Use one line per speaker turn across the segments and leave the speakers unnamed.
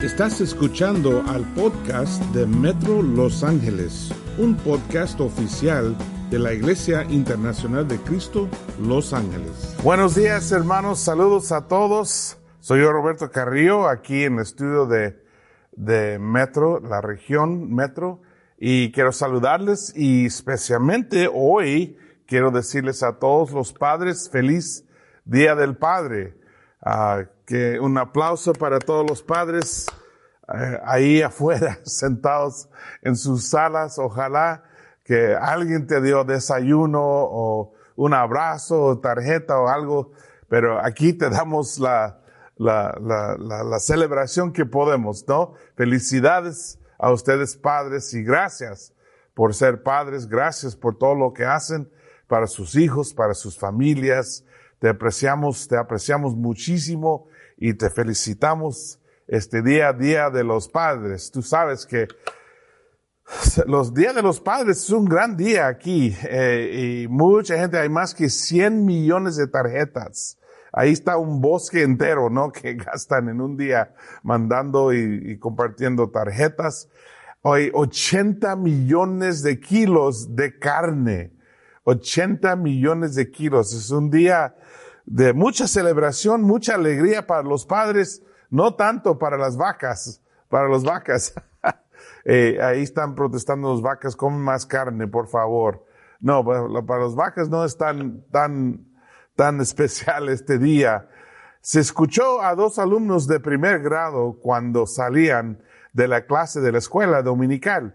Estás escuchando al podcast de Metro Los Ángeles, un podcast oficial de la Iglesia Internacional de Cristo Los Ángeles.
Buenos días hermanos, saludos a todos. Soy yo Roberto Carrillo, aquí en el estudio de, de Metro, la región Metro, y quiero saludarles y especialmente hoy quiero decirles a todos los padres feliz Día del Padre. Ah, que un aplauso para todos los padres eh, ahí afuera, sentados en sus salas. Ojalá que alguien te dio desayuno o un abrazo o tarjeta o algo, pero aquí te damos la, la, la, la, la celebración que podemos, ¿no? Felicidades a ustedes padres y gracias por ser padres, gracias por todo lo que hacen para sus hijos, para sus familias. Te apreciamos, te apreciamos muchísimo y te felicitamos este día día de los padres. Tú sabes que los días de los padres es un gran día aquí eh, y mucha gente, hay más que 100 millones de tarjetas. Ahí está un bosque entero, ¿no? Que gastan en un día mandando y, y compartiendo tarjetas. Hoy 80 millones de kilos de carne. 80 millones de kilos. Es un día de mucha celebración, mucha alegría para los padres, no tanto para las vacas, para las vacas. eh, ahí están protestando las vacas, comen más carne, por favor. No, para, las vacas no es tan, tan, tan especial este día. Se escuchó a dos alumnos de primer grado cuando salían de la clase de la escuela dominical.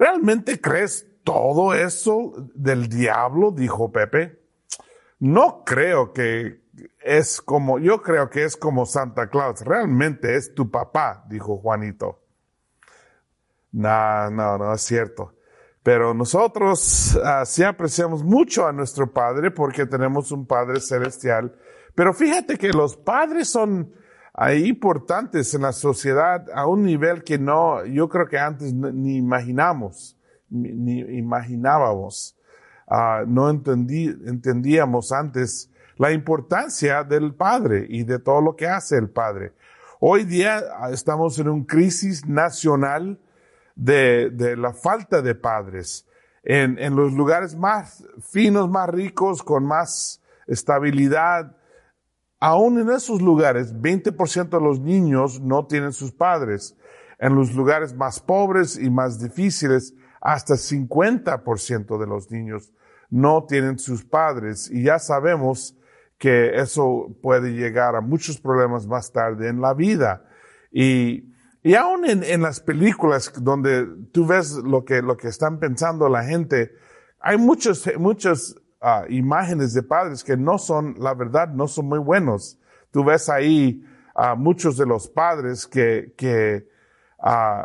¿Realmente crees todo eso del diablo? dijo Pepe. No creo que es como, yo creo que es como Santa Claus. Realmente es tu papá, dijo Juanito. No, no, no es cierto. Pero nosotros uh, sí apreciamos mucho a nuestro Padre porque tenemos un Padre celestial. Pero fíjate que los padres son ahí importantes en la sociedad a un nivel que no, yo creo que antes ni imaginamos, ni imaginábamos. Uh, no entendí, entendíamos antes la importancia del Padre y de todo lo que hace el Padre. Hoy día ah, estamos en una crisis nacional de, de la falta de padres. En, en, los lugares más finos, más ricos, con más estabilidad, aún en esos lugares, 20% de los niños no tienen sus padres. En los lugares más pobres y más difíciles, hasta 50% de los niños no tienen sus padres y ya sabemos que eso puede llegar a muchos problemas más tarde en la vida. Y, y aún en, en las películas donde tú ves lo que, lo que están pensando la gente, hay muchos, muchas uh, imágenes de padres que no son, la verdad, no son muy buenos. Tú ves ahí a muchos de los padres que, que uh,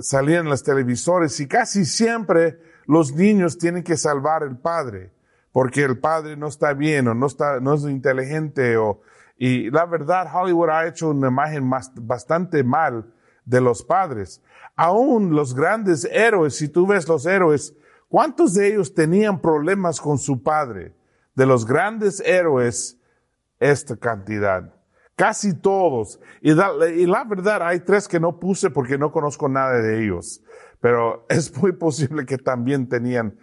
salían en los televisores y casi siempre los niños tienen que salvar al padre, porque el padre no está bien o no está, no es inteligente o, y la verdad Hollywood ha hecho una imagen más, bastante mal de los padres. Aún los grandes héroes, si tú ves los héroes, ¿cuántos de ellos tenían problemas con su padre? De los grandes héroes, esta cantidad. Casi todos. Y la, verdad, hay tres que no puse porque no conozco nada de ellos. Pero es muy posible que también tenían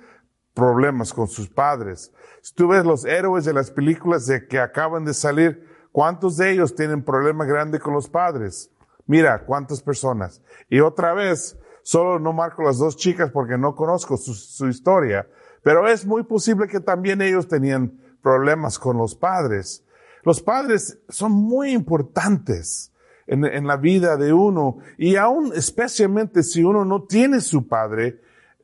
problemas con sus padres. Si tú ves los héroes de las películas de que acaban de salir, ¿cuántos de ellos tienen problemas grandes con los padres? Mira, cuántas personas. Y otra vez, solo no marco las dos chicas porque no conozco su historia, pero es muy posible que también ellos tenían problemas con los padres. Los padres son muy importantes en, la vida de uno y aún especialmente si uno no tiene su padre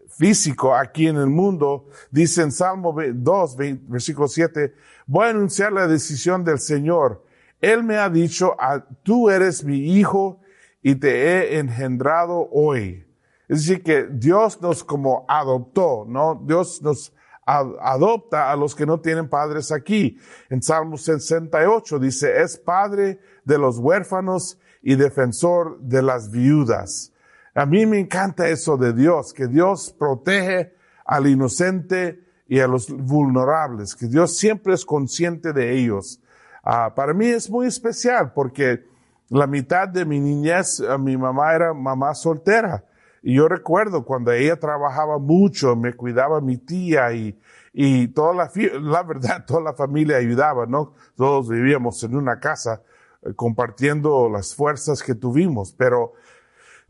físico aquí en el mundo, dice en Salmo 2, versículo 7, voy a anunciar la decisión del Señor. Él me ha dicho, ah, tú eres mi hijo y te he engendrado hoy. Es decir, que Dios nos como adoptó, ¿no? Dios nos adopta a los que no tienen padres aquí. En Salmo 68 dice, es padre de los huérfanos y defensor de las viudas. A mí me encanta eso de Dios, que Dios protege al inocente y a los vulnerables, que Dios siempre es consciente de ellos. Uh, para mí es muy especial porque La mitad de mi niñez, mi mamá era mamá soltera. Y yo recuerdo cuando ella trabajaba mucho, me cuidaba mi tía y, y toda la, la verdad, toda la familia ayudaba, ¿no? Todos vivíamos en una casa eh, compartiendo las fuerzas que tuvimos, pero,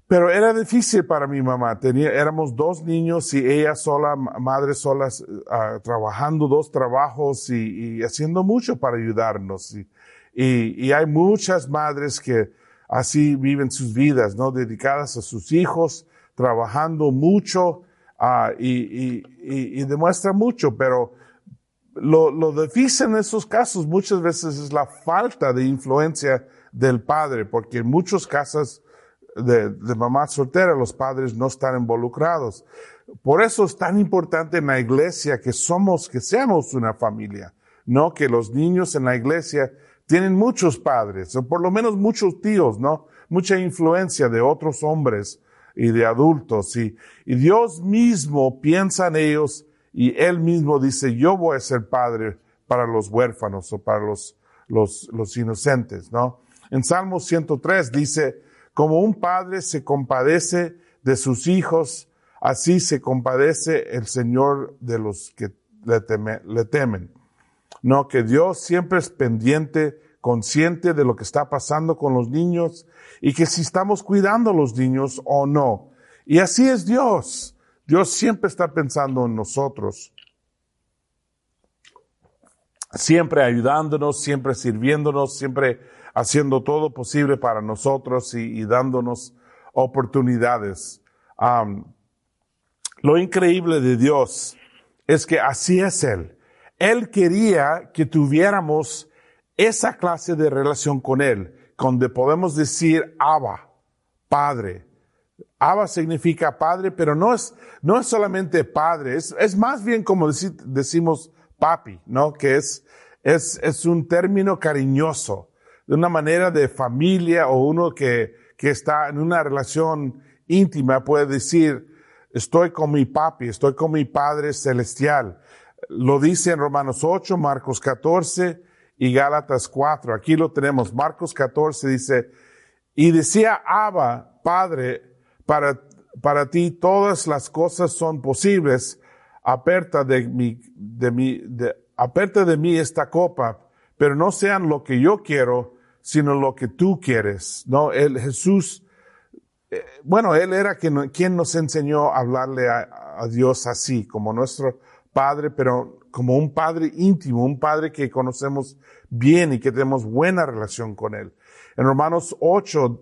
pero era difícil para mi mamá. Tenía, éramos dos niños y ella sola, madre sola, uh, trabajando dos trabajos y, y, haciendo mucho para ayudarnos. Y, y, y hay muchas madres que así viven sus vidas, ¿no? Dedicadas a sus hijos, trabajando mucho uh, y, y, y, demuestra mucho, pero lo, lo difícil en esos casos muchas veces es la falta de influencia del padre, porque en muchos casos de, de mamá soltera los padres no están involucrados. Por eso es tan importante en la iglesia que somos, que seamos una familia, no que los niños en la iglesia tienen muchos padres, o por lo menos muchos tíos, ¿no? Mucha influencia de otros hombres y de adultos. Y, y Dios mismo piensa en ellos y Él mismo dice, yo voy a ser padre para los huérfanos o para los, los, los inocentes, ¿no? En Salmo 103 dice, como un padre se compadece de sus hijos, así se compadece el Señor de los que le, teme, le temen. No, que Dios siempre es pendiente, consciente de lo que está pasando con los niños y que si estamos cuidando a los niños o no. Y así es Dios. Dios siempre está pensando en nosotros. Siempre ayudándonos, siempre sirviéndonos, siempre haciendo todo posible para nosotros y, dándonos oportunidades. Lo increíble de Dios es que así es Él. Él quería que tuviéramos esa clase de relación con Él donde podemos decir Abba, Padre. Abba significa Padre, pero no es, no es solamente Padre, es, más bien como decimos papi, ¿no? Que es, es, es un término cariñoso, de una manera de familia o uno que, que está en una relación íntima puede decir, estoy con mi papi, estoy con mi Padre Celestial. Lo dice en Romanos 8, Marcos 14, y Gálatas 4. Aquí lo tenemos. Marcos 14 dice, y decía Abba, Padre, para, para ti todas las cosas son posibles. Aperta de mi, de mi, de, aperta de mí esta copa, pero no sean lo que yo quiero, sino lo que tú quieres. No, el Jesús, eh, bueno, él era quien, nos enseñó a hablarle a Dios así, como nuestro Padre, pero como un Padre íntimo, un Padre que conocemos bien y que tenemos buena relación con Él. En Romanos 8,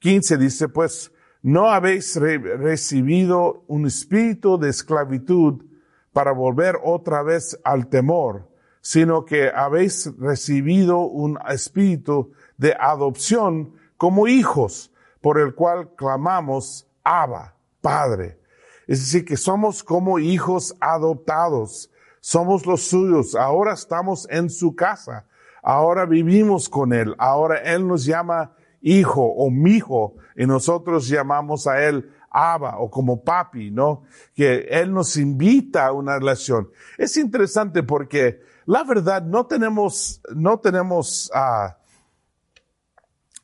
15 dice, pues, no habéis re recibido un espíritu de esclavitud para volver otra vez al temor, sino que habéis recibido un espíritu de adopción como hijos, por el cual clamamos, Abba, Padre. Es decir, que somos como hijos adoptados somos los suyos, ahora estamos en su casa, ahora vivimos con Él, ahora Él nos llama hijo o mijo y nosotros llamamos a Él Abba o como papi, ¿no? Que Él nos invita a una relación. Es interesante porque la verdad no tenemos, no tenemos uh,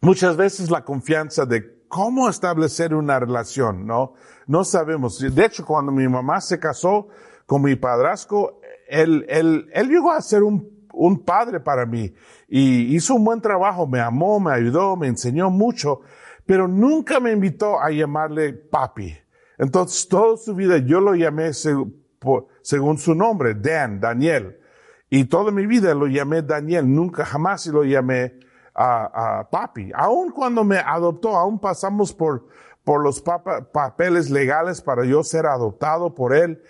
muchas veces la confianza de cómo establecer una relación, ¿no? No sabemos. De hecho, cuando mi mamá se casó con mi padrastro, él, él, él llegó a ser un, un padre para mí y hizo un buen trabajo, me amó, me ayudó, me enseñó mucho, pero nunca me invitó a llamarle papi. Entonces, toda su vida yo lo llamé según su nombre, Dan, Daniel. Y toda mi vida lo llamé Daniel, nunca jamás lo llamé a, a papi. Aun cuando me adoptó, aún pasamos por, por los papeles legales para yo ser adoptado por él.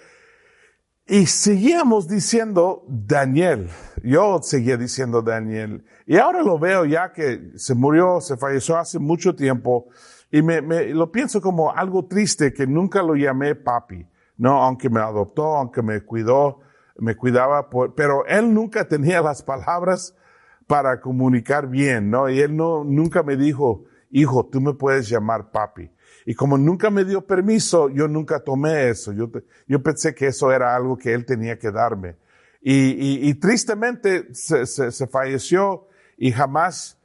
Y seguíamos diciendo Daniel. Yo seguía diciendo Daniel. Y ahora lo veo ya que se murió, se falleció hace mucho tiempo. Y me, me lo pienso como algo triste que nunca lo llamé papi. No, aunque me adoptó, aunque me cuidó, me cuidaba, por, pero él nunca tenía las palabras para comunicar bien, ¿no? Y él no, nunca me dijo, hijo, tú me puedes llamar papi. Y como nunca me dio permiso, yo nunca tomé eso. Yo, pensé que eso era algo que él tenía que darme. Y, tristemente se, falleció y jamás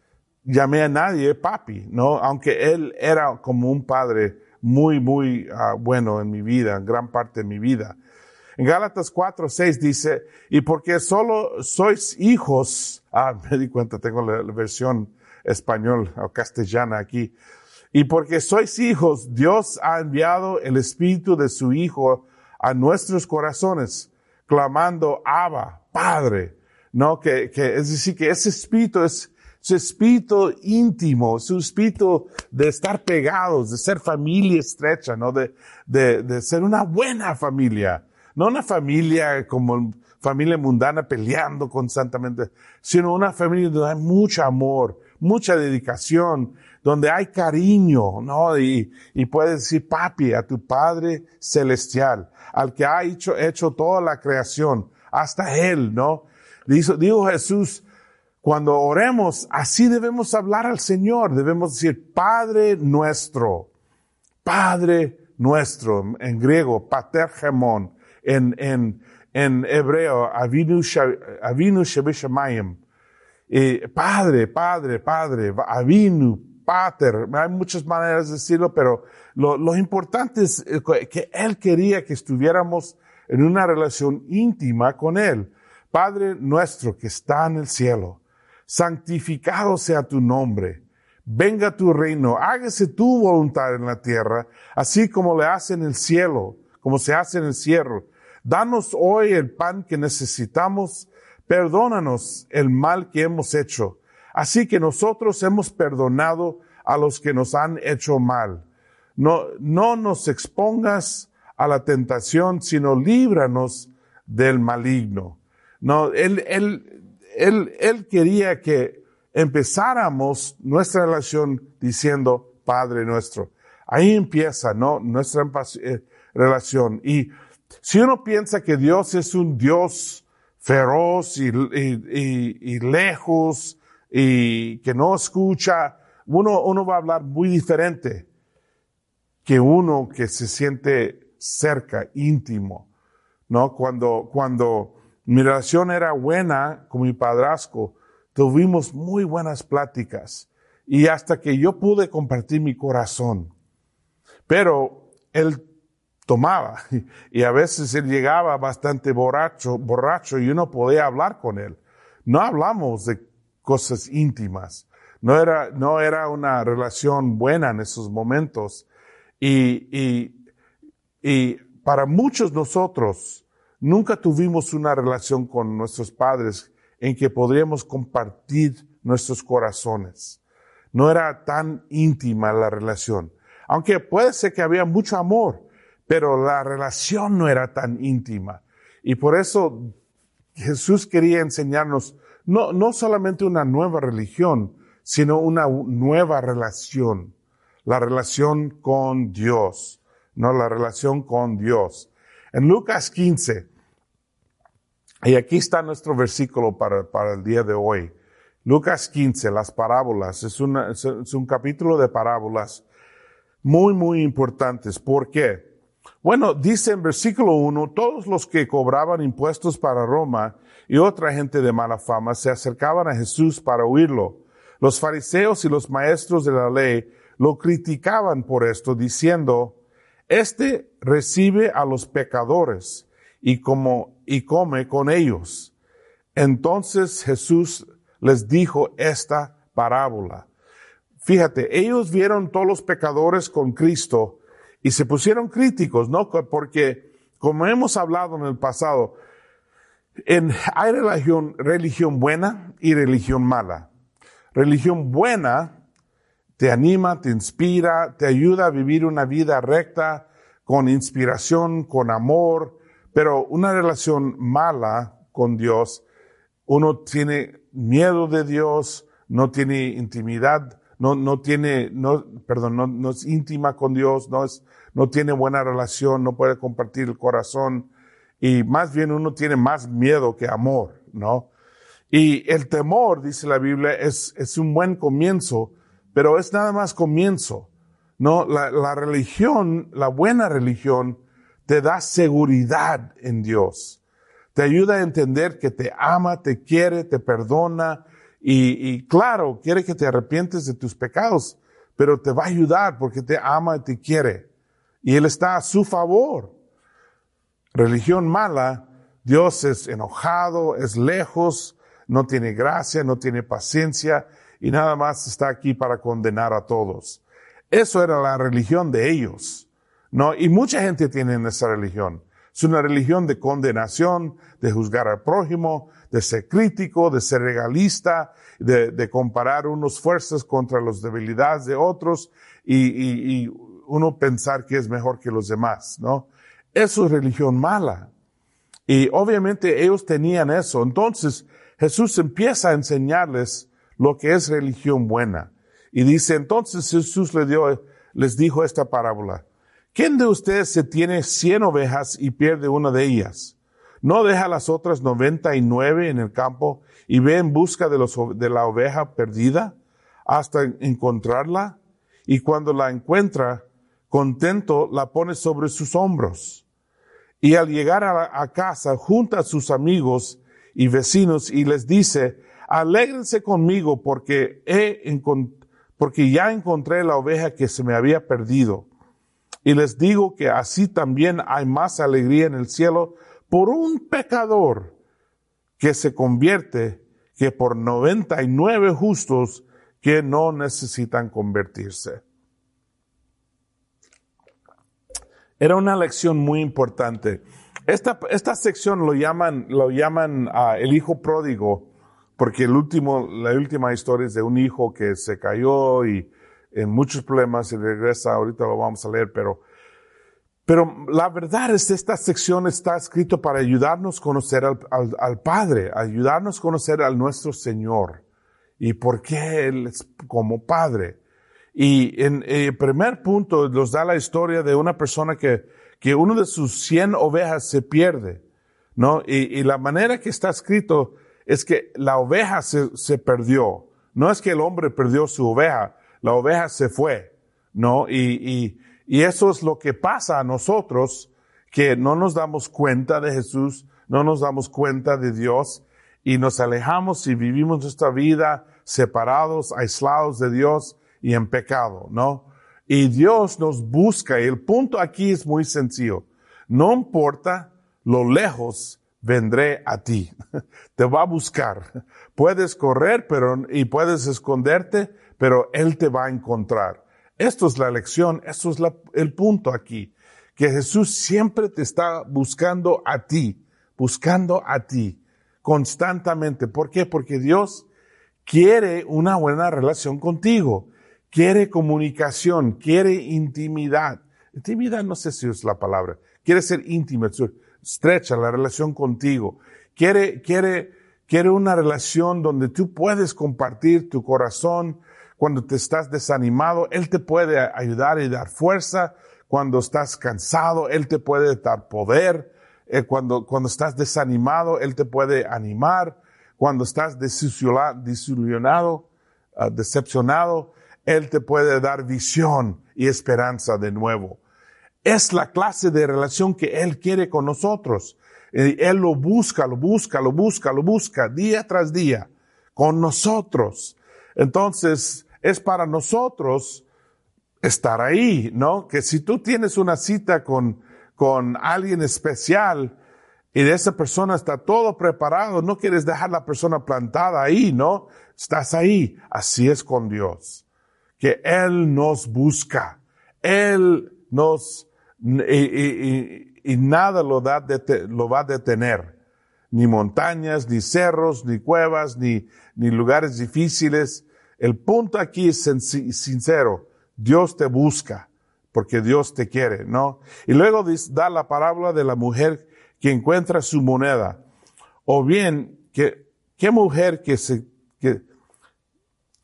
llamé a nadie papi, ¿no? Aunque él era como un padre muy, muy ah, bueno en mi vida, en gran parte de mi vida. En Gálatas 4, 6 dice, y porque solo sois hijos, ah, me di cuenta, tengo la, versión español o castellana aquí, y porque sois hijos, Dios ha enviado el Espíritu de su Hijo a nuestros corazones, clamando, Abba, Padre, ¿no? Que, que, es decir, que ese Espíritu es, su espíritu íntimo, su espíritu de estar pegados, de ser familia estrecha, ¿no? De, de, de ser una buena familia. No una familia como familia mundana peleando constantemente, sino una familia donde hay mucho amor, mucha dedicación, donde hay cariño, ¿no? Y, y puedes decir papi a tu Padre Celestial, al que ha hecho, hecho toda la creación, hasta Él, ¿no? Dijo, Jesús, cuando oremos, así debemos hablar al Señor. Debemos decir, Padre nuestro, Padre nuestro, en griego, Pater Gemón, en, en, en hebreo, Avinu, avinu padre, Padre, Padre, Avinu, Pater. Hay muchas maneras de decirlo, pero lo, lo importante es eh, que Él quería que estuviéramos en una relación íntima con Él. Padre nuestro que está en el cielo santificado sea tu nombre. Venga tu reino, hágase tu voluntad en la tierra, así como le hace en el cielo, como se hace en el cielo. Danos hoy el pan que necesitamos, perdónanos el mal que hemos hecho, así que nosotros hemos perdonado a los que nos han hecho mal. No, no nos expongas a la tentación, sino líbranos del maligno. No, él, él, él, él quería que empezáramos nuestra relación diciendo Padre nuestro. Ahí empieza, ¿no? Nuestra eh, relación. Y si uno piensa que Dios es un Dios feroz y, y, y, lejos y que no escucha, uno, uno va a hablar muy diferente que uno que se siente cerca, íntimo, ¿no? Cuando, cuando mi relación era buena con mi padrastro. Tuvimos muy buenas pláticas y hasta que yo pude compartir mi corazón. Pero él tomaba y a veces él llegaba bastante borracho, borracho y uno podía hablar con él. No hablamos de cosas íntimas. No era, no era una relación buena en esos momentos. Y, y, y para muchos nosotros, Nunca tuvimos una relación con nuestros padres en que podríamos compartir nuestros corazones. No era tan íntima la relación. Aunque puede ser que había mucho amor, pero la relación no era tan íntima. Y por eso Jesús quería enseñarnos no, no solamente una nueva religión, sino una nueva relación. La relación con Dios. No, la relación con Dios. En Lucas 15, y aquí está nuestro versículo para, para el día de hoy. Lucas 15, las parábolas. Es, una, es, un capítulo de parábolas muy, muy importantes. ¿Por qué? Bueno, dice en versículo 1, todos los que cobraban impuestos para Roma y otra gente de mala fama se acercaban a Jesús para oírlo. Los fariseos y los maestros de la ley lo criticaban por esto, diciendo, este recibe a los pecadores y como y come con ellos. Entonces Jesús les dijo esta parábola. Fíjate, ellos vieron todos los pecadores con Cristo y se pusieron críticos, ¿no? Porque, como hemos hablado en el pasado, en, hay religión, religión buena y religión mala. Religión buena te anima, te inspira, te ayuda a vivir una vida recta, con inspiración, con amor, pero una relación mala con Dios, uno tiene miedo de Dios, no tiene intimidad, no, no tiene, no, perdón, no, no es íntima con Dios, no es, no tiene buena relación, no puede compartir el corazón y más bien uno tiene más miedo que amor, ¿no? Y el temor, dice la Biblia, es, es un buen comienzo, pero es nada más comienzo, ¿no? La, la religión, la buena religión, te da seguridad en Dios. Te ayuda a entender que te ama, te quiere, te perdona Y, y claro, quiere que te arrepientes de tus pecados, pero te va a ayudar porque te ama y te quiere. Y Él está a su favor. Religión mala, Dios es enojado, es lejos, no tiene gracia, no tiene paciencia y nada más está aquí para condenar a todos. Eso era la religión de ellos. No, y mucha gente tiene esa religión. Es una religión de condenación, de juzgar al prójimo, de ser crítico, de ser regalista, de, de comparar unos fuerzas contra las debilidades de otros y, y, y, uno pensar que es mejor que los demás, ¿no? Eso es religión mala. Y obviamente ellos tenían eso. Entonces Jesús empieza a enseñarles lo que es religión buena. Y dice, entonces Jesús les, dio, les dijo esta parábola. ¿Quién de ustedes se tiene cien ovejas y pierde una de ellas? ¿No deja las otras noventa y nueve en el campo y ve en busca de, los, de la oveja perdida hasta encontrarla? Y cuando la encuentra, contento, la pone sobre sus hombros. Y al llegar a, casa, junta a sus amigos y vecinos y les dice, alégrense conmigo porque he porque ya encontré la oveja que se me había perdido. Y les digo que así también hay más alegría en el cielo por un pecador que se convierte que por 99 justos que no necesitan convertirse. Era una lección muy importante. Esta, esta sección lo llaman, lo llaman uh, el hijo pródigo, porque el último, la última historia es de un hijo que se cayó y en muchos problemas y regresa, ahorita lo vamos a leer, pero, pero la verdad es que esta sección está escrito para ayudarnos a conocer al, al, al Padre, ayudarnos a conocer al nuestro Señor y por qué Él es como Padre. Y en el primer punto nos da la historia de una persona que, que uno de sus cien ovejas se pierde, ¿no? Y, y la manera que está escrito es que la oveja se, se perdió. No es que el hombre perdió su oveja, la oveja se fue, ¿no? Y, y, y eso es lo que pasa a nosotros, que no nos damos cuenta de Jesús, no nos damos cuenta de Dios y nos alejamos y vivimos nuestra vida separados, aislados de Dios y en pecado, ¿no? Y Dios nos busca y el punto aquí es muy sencillo. No importa lo lejos vendré a ti. Te va a buscar. Puedes correr, pero, y puedes esconderte, pero Él te va a encontrar. Esto es la lección, esto es el punto aquí. Que Jesús siempre te está buscando a ti, buscando a ti, constantemente. ¿Por qué? Porque Dios quiere una buena relación contigo, quiere comunicación, quiere intimidad. Intimidad no sé si es la palabra, quiere ser íntimo estrecha la relación contigo. Quiere, quiere, quiere una relación donde tú puedes compartir tu corazón cuando te estás desanimado. Él te puede ayudar y dar fuerza. Cuando estás cansado, Él te puede dar poder. Eh, cuando, cuando estás desanimado, Él te puede animar. Cuando estás desilusionado, uh, decepcionado, Él te puede dar visión y esperanza de nuevo. Es la clase de relación que Él quiere con nosotros. Él lo busca, lo busca, lo busca, lo busca día tras día con nosotros. Entonces, es para nosotros estar ahí, ¿no? Que si tú tienes una cita con, con alguien especial y de esa persona está todo preparado, no quieres dejar la persona plantada ahí, ¿no? Estás ahí. Así es con Dios. Que Él nos busca. Él nos y, y, nada lo, da lo va a detener. Ni montañas, ni cerros, ni cuevas, ni, ni lugares difíciles. El punto aquí es sincero. Dios te busca porque Dios te quiere, ¿no? Y luego da la parábola de la mujer que encuentra su moneda. O bien, que, qué mujer que se, que,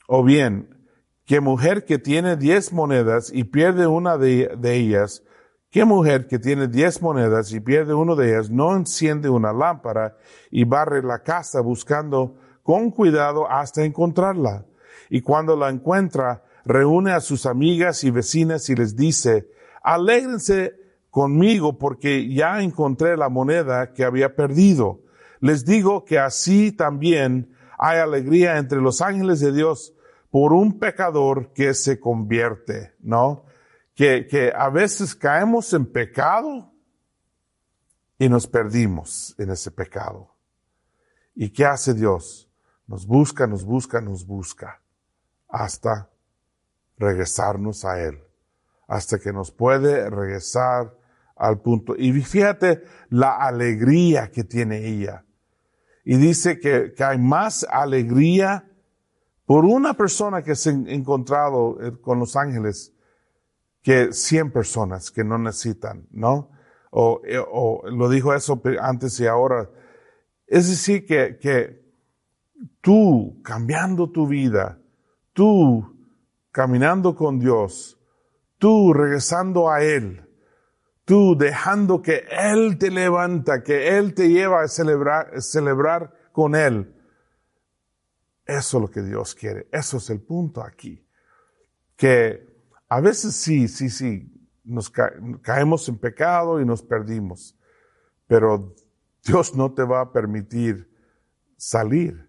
o bien, qué mujer que tiene diez monedas y pierde una de ellas, ¿Qué mujer que tiene diez monedas y pierde una de ellas no enciende una lámpara y barre la casa buscando con cuidado hasta encontrarla? Y cuando la encuentra, reúne a sus amigas y vecinas y les dice, alégrense conmigo porque ya encontré la moneda que había perdido. Les digo que así también hay alegría entre los ángeles de Dios por un pecador que se convierte, ¿no? Que, que a veces caemos en pecado y nos perdimos en ese pecado. ¿Y qué hace Dios? Nos busca, nos busca, nos busca hasta regresarnos a Él, hasta que nos puede regresar al punto. Y fíjate la alegría que tiene ella. Y dice que, que hay más alegría por una persona que se ha encontrado eh, con los ángeles que 100 personas que no necesitan, ¿no? O, eh, o lo dijo eso antes y ahora. Es decir, que, que tú cambiando tu vida, tú caminando con Dios, tú regresando a Él, tú dejando que Él te levanta, que Él te lleva a celebrar, celebrar con Él, eso es lo que Dios quiere. Eso es el punto aquí. Que a veces sí, sí, sí, nos caemos en pecado y nos perdimos. Pero Dios no te va a permitir salir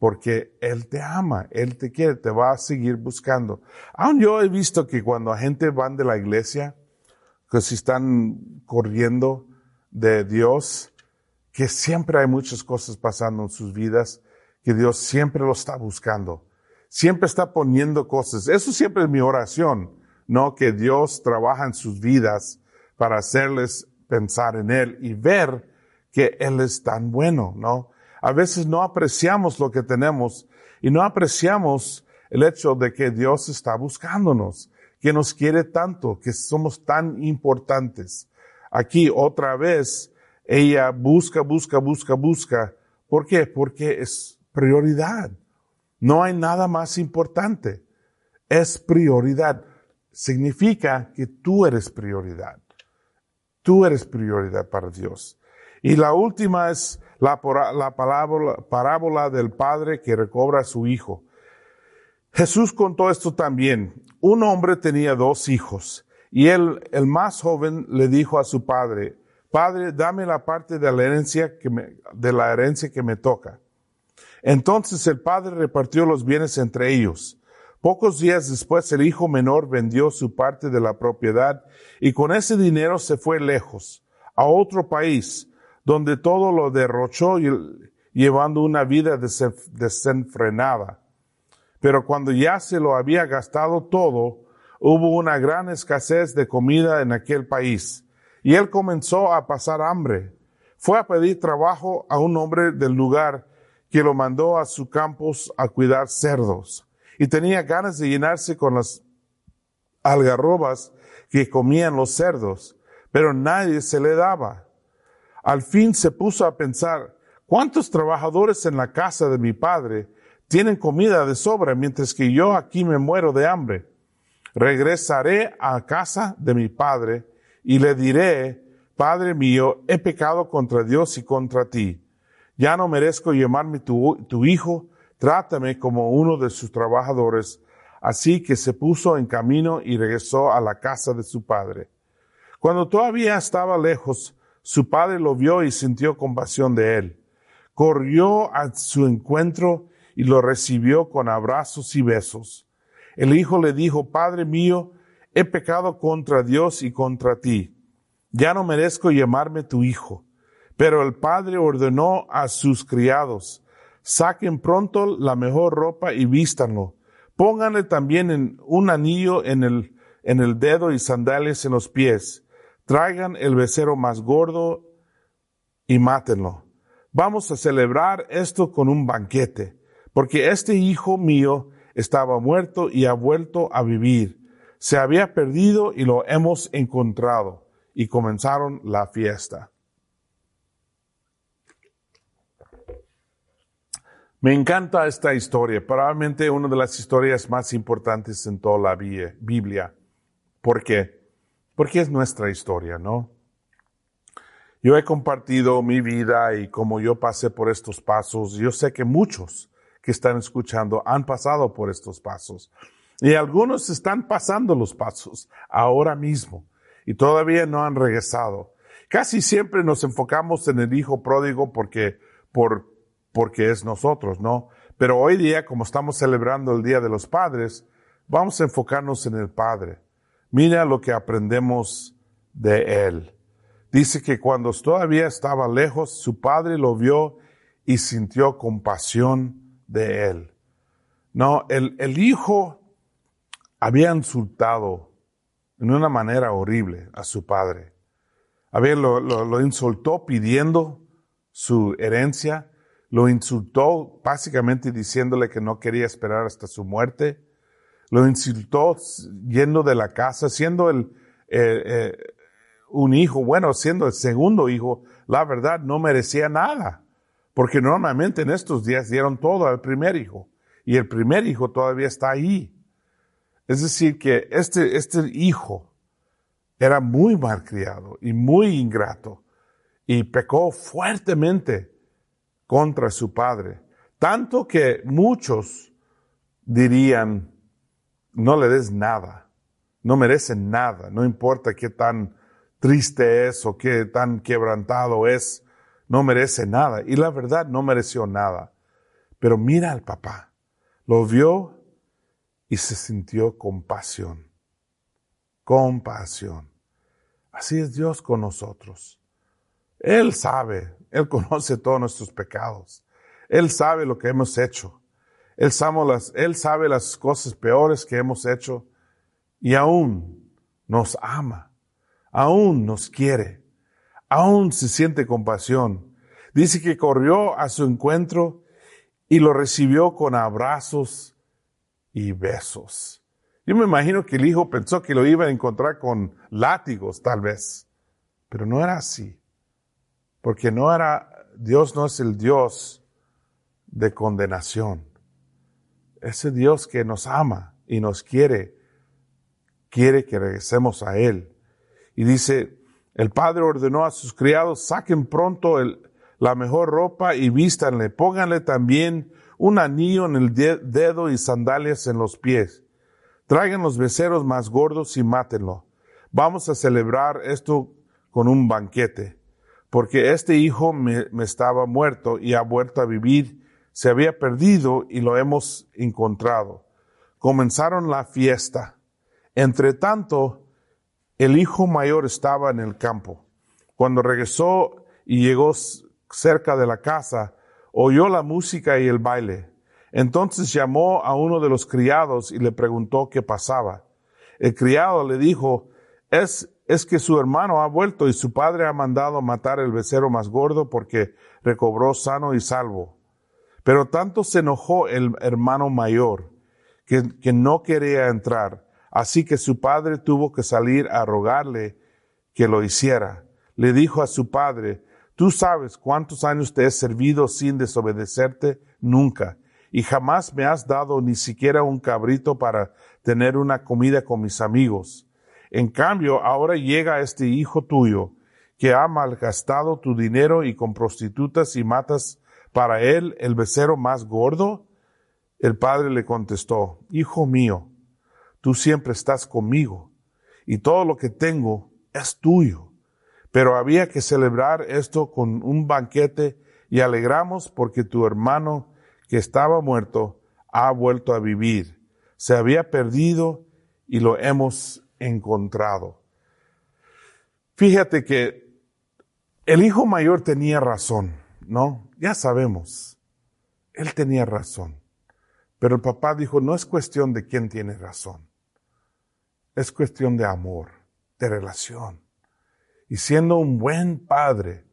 porque Él te ama, Él te quiere, te va a seguir buscando. Aún yo he visto que cuando la gente van de la iglesia, que si están corriendo de Dios, que siempre hay muchas cosas pasando en sus vidas que Dios siempre lo está buscando. Siempre está poniendo cosas. Eso siempre es mi oración, ¿no? Que Dios trabaja en sus vidas para hacerles pensar en Él y ver que Él es tan bueno, ¿no? A veces no apreciamos lo que tenemos y no apreciamos el hecho de que Dios está buscándonos, que nos quiere tanto, que somos tan importantes. Aquí otra vez, ella busca, busca, busca, busca. ¿Por qué? Porque es prioridad. No hay nada más importante. Es prioridad. Significa que tú eres prioridad. Tú eres prioridad para Dios. Y la última es la, la parábola del padre que recobra a su hijo. Jesús contó esto también. Un hombre tenía dos hijos y él, el más joven, le dijo a su padre, Padre, dame la parte de la herencia que me, de la herencia que me toca. Entonces el padre repartió los bienes entre ellos. Pocos días después el hijo menor vendió su parte de la propiedad y con ese dinero se fue lejos, a otro país, donde todo lo derrochó llevando una vida desenfrenada. Pero cuando ya se lo había gastado todo, hubo una gran escasez de comida en aquel país y él comenzó a pasar hambre. Fue a pedir trabajo a un hombre del lugar que lo mandó a su campos a cuidar cerdos y tenía ganas de llenarse con las algarrobas que comían los cerdos, pero nadie se le daba. Al fin se puso a pensar, ¿cuántos trabajadores en la casa de mi padre tienen comida de sobra mientras que yo aquí me muero de hambre? Regresaré a casa de mi padre y le diré, Padre mío, he pecado contra Dios y contra ti ya no merezco llamarme tu, tu hijo, trátame como uno de sus trabajadores. Así que se puso en camino y regresó a la casa de su padre. Cuando todavía estaba lejos, su padre lo vio y sintió compasión de él. Corrió a su encuentro y lo recibió con abrazos y besos. El hijo le dijo, Padre mío, he pecado contra Dios y contra ti. Ya no merezco llamarme tu hijo. Pero el padre ordenó a sus criados, saquen pronto la mejor ropa y vístanlo. Pónganle también un anillo en el, en el dedo y sandalias en los pies. Traigan el becerro más gordo y mátenlo. Vamos a celebrar esto con un banquete, porque este hijo mío estaba muerto y ha vuelto a vivir. Se había perdido y lo hemos encontrado. Y comenzaron la fiesta. Me encanta esta historia, probablemente una de las historias más importantes en toda la Biblia. ¿Por qué? Porque es nuestra historia, ¿no? Yo he compartido mi vida y cómo yo pasé por estos pasos. Yo sé que muchos que están escuchando han pasado por estos pasos. Y algunos están pasando los pasos ahora mismo y todavía no han regresado. Casi siempre nos enfocamos en el hijo pródigo porque por porque es nosotros, ¿no? Pero hoy día, como estamos celebrando el Día de los Padres, vamos a enfocarnos en el Padre. Mira lo que aprendemos de Él. Dice que cuando todavía estaba lejos, su Padre lo vio y sintió compasión de Él. No, el, el Hijo había insultado en una manera horrible a su Padre. Había, lo, lo, lo insultó pidiendo su herencia lo insultó básicamente diciéndole que no quería esperar hasta su muerte. Lo insultó yendo de la casa, siendo el, eh, eh, un hijo, bueno, siendo el segundo hijo, la verdad no merecía nada. Porque normalmente en estos días dieron todo al primer hijo. Y el primer hijo todavía está ahí. Es decir, que este, este hijo era muy malcriado y muy ingrato. Y pecó fuertemente contra su padre. Tanto que muchos dirían, no le des nada, no merece nada, no importa qué tan triste es o qué tan quebrantado es, no merece nada. Y la verdad no mereció nada. Pero mira al papá, lo vio y se sintió compasión. Compasión. Así es Dios con nosotros. Él sabe, Él conoce todos nuestros pecados. Él sabe lo que hemos hecho. Él sabe las, él sabe las cosas peores que hemos hecho y aún nos ama, aún nos quiere, aún se siente compasión. Dice que corrió a su encuentro y lo recibió con abrazos y besos. Yo me imagino que el hijo pensó que lo iba a encontrar con látigos, tal vez, pero no era así. Porque no era, Dios no es el Dios de condenación. Ese Dios que nos ama y nos quiere, quiere que regresemos a Él. Y dice, el padre ordenó a sus criados, saquen pronto la mejor ropa y vístanle, pónganle también un anillo en el dedo y sandalias en los pies. Traigan los beceros más gordos y mátenlo. Vamos a celebrar esto con un banquete porque este hijo me, estaba muerto y ha vuelto a vivir, se había perdido y lo hemos encontrado. Comenzaron la fiesta. Entre tanto, el hijo mayor estaba en el campo. Cuando regresó y llegó cerca de la casa, oyó la música y el baile. Entonces llamó a uno de los criados y le preguntó qué pasaba. El criado le dijo, es es que su hermano ha vuelto y su padre ha mandado matar el becerro más gordo porque recobró sano y salvo. Pero tanto se enojó el hermano mayor que, no quería entrar, así que su padre tuvo que salir a rogarle que lo hiciera. Le dijo a su padre, tú sabes cuántos años te he servido sin desobedecerte nunca, y jamás me has dado ni siquiera un cabrito para tener una comida con mis amigos. En cambio, ahora llega este hijo tuyo que ha malgastado tu dinero y con prostitutas y matas para él el becerro más gordo. El padre le contestó, Hijo mío, tú siempre estás conmigo y todo lo que tengo es tuyo. Pero había que celebrar esto con un banquete y alegramos porque tu hermano que estaba muerto ha vuelto a vivir. Se había perdido y lo hemos encontrado. Fíjate que el hijo mayor tenía razón, ¿no? Ya sabemos, él tenía razón. Pero el papá dijo, no es cuestión de quién tiene razón, es cuestión de amor, de relación. Y siendo un buen padre,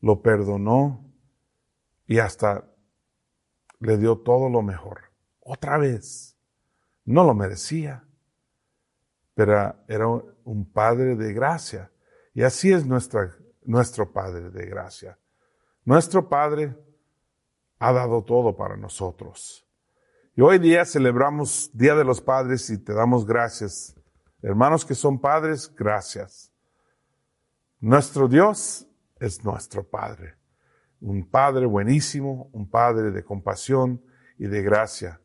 lo perdonó y hasta le dio todo lo mejor. Otra vez, no lo merecía, pero era un Padre de gracia. Y así es nuestra, nuestro Padre de gracia. Nuestro Padre ha dado todo para nosotros. Y hoy día celebramos Día de los Padres y te damos gracias. Hermanos que son padres, gracias. Nuestro Dios es nuestro Padre. Un Padre buenísimo, un Padre de compasión y de gracia.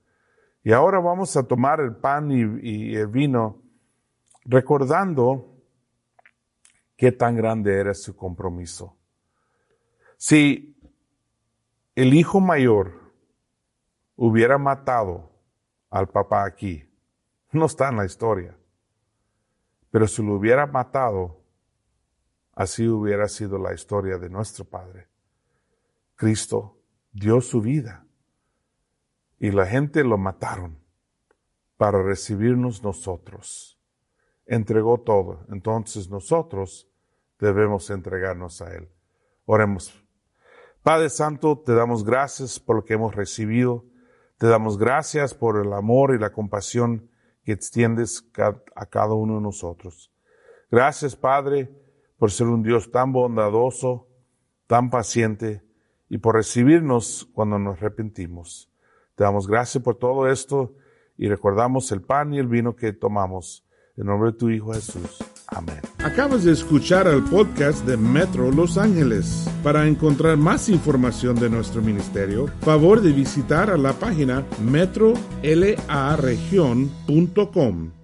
Y ahora vamos a tomar el pan y, el vino recordando qué tan grande era su compromiso. Si el hijo mayor hubiera matado al papá aquí, no está en la historia. Pero si lo hubiera matado, así hubiera sido la historia de nuestro Padre. Cristo dio su vida y la gente lo mataron para recibirnos nosotros. Entregó todo. Entonces nosotros debemos entregarnos a Él. Oremos. Padre Santo, te damos gracias por lo que hemos recibido. Te damos gracias por el amor y la compasión que extiendes a cada uno de nosotros. Gracias, Padre, por ser un Dios tan bondadoso, tan paciente y por recibirnos cuando nos arrepentimos. Te damos gracias por todo esto y recordamos el pan y el vino que tomamos. En nombre de tu Hijo Jesús. Amén.
Acabas de escuchar el podcast de Metro Los Ángeles. Para encontrar más información de nuestro ministerio, favor de visitar a la página metrolaregion.com.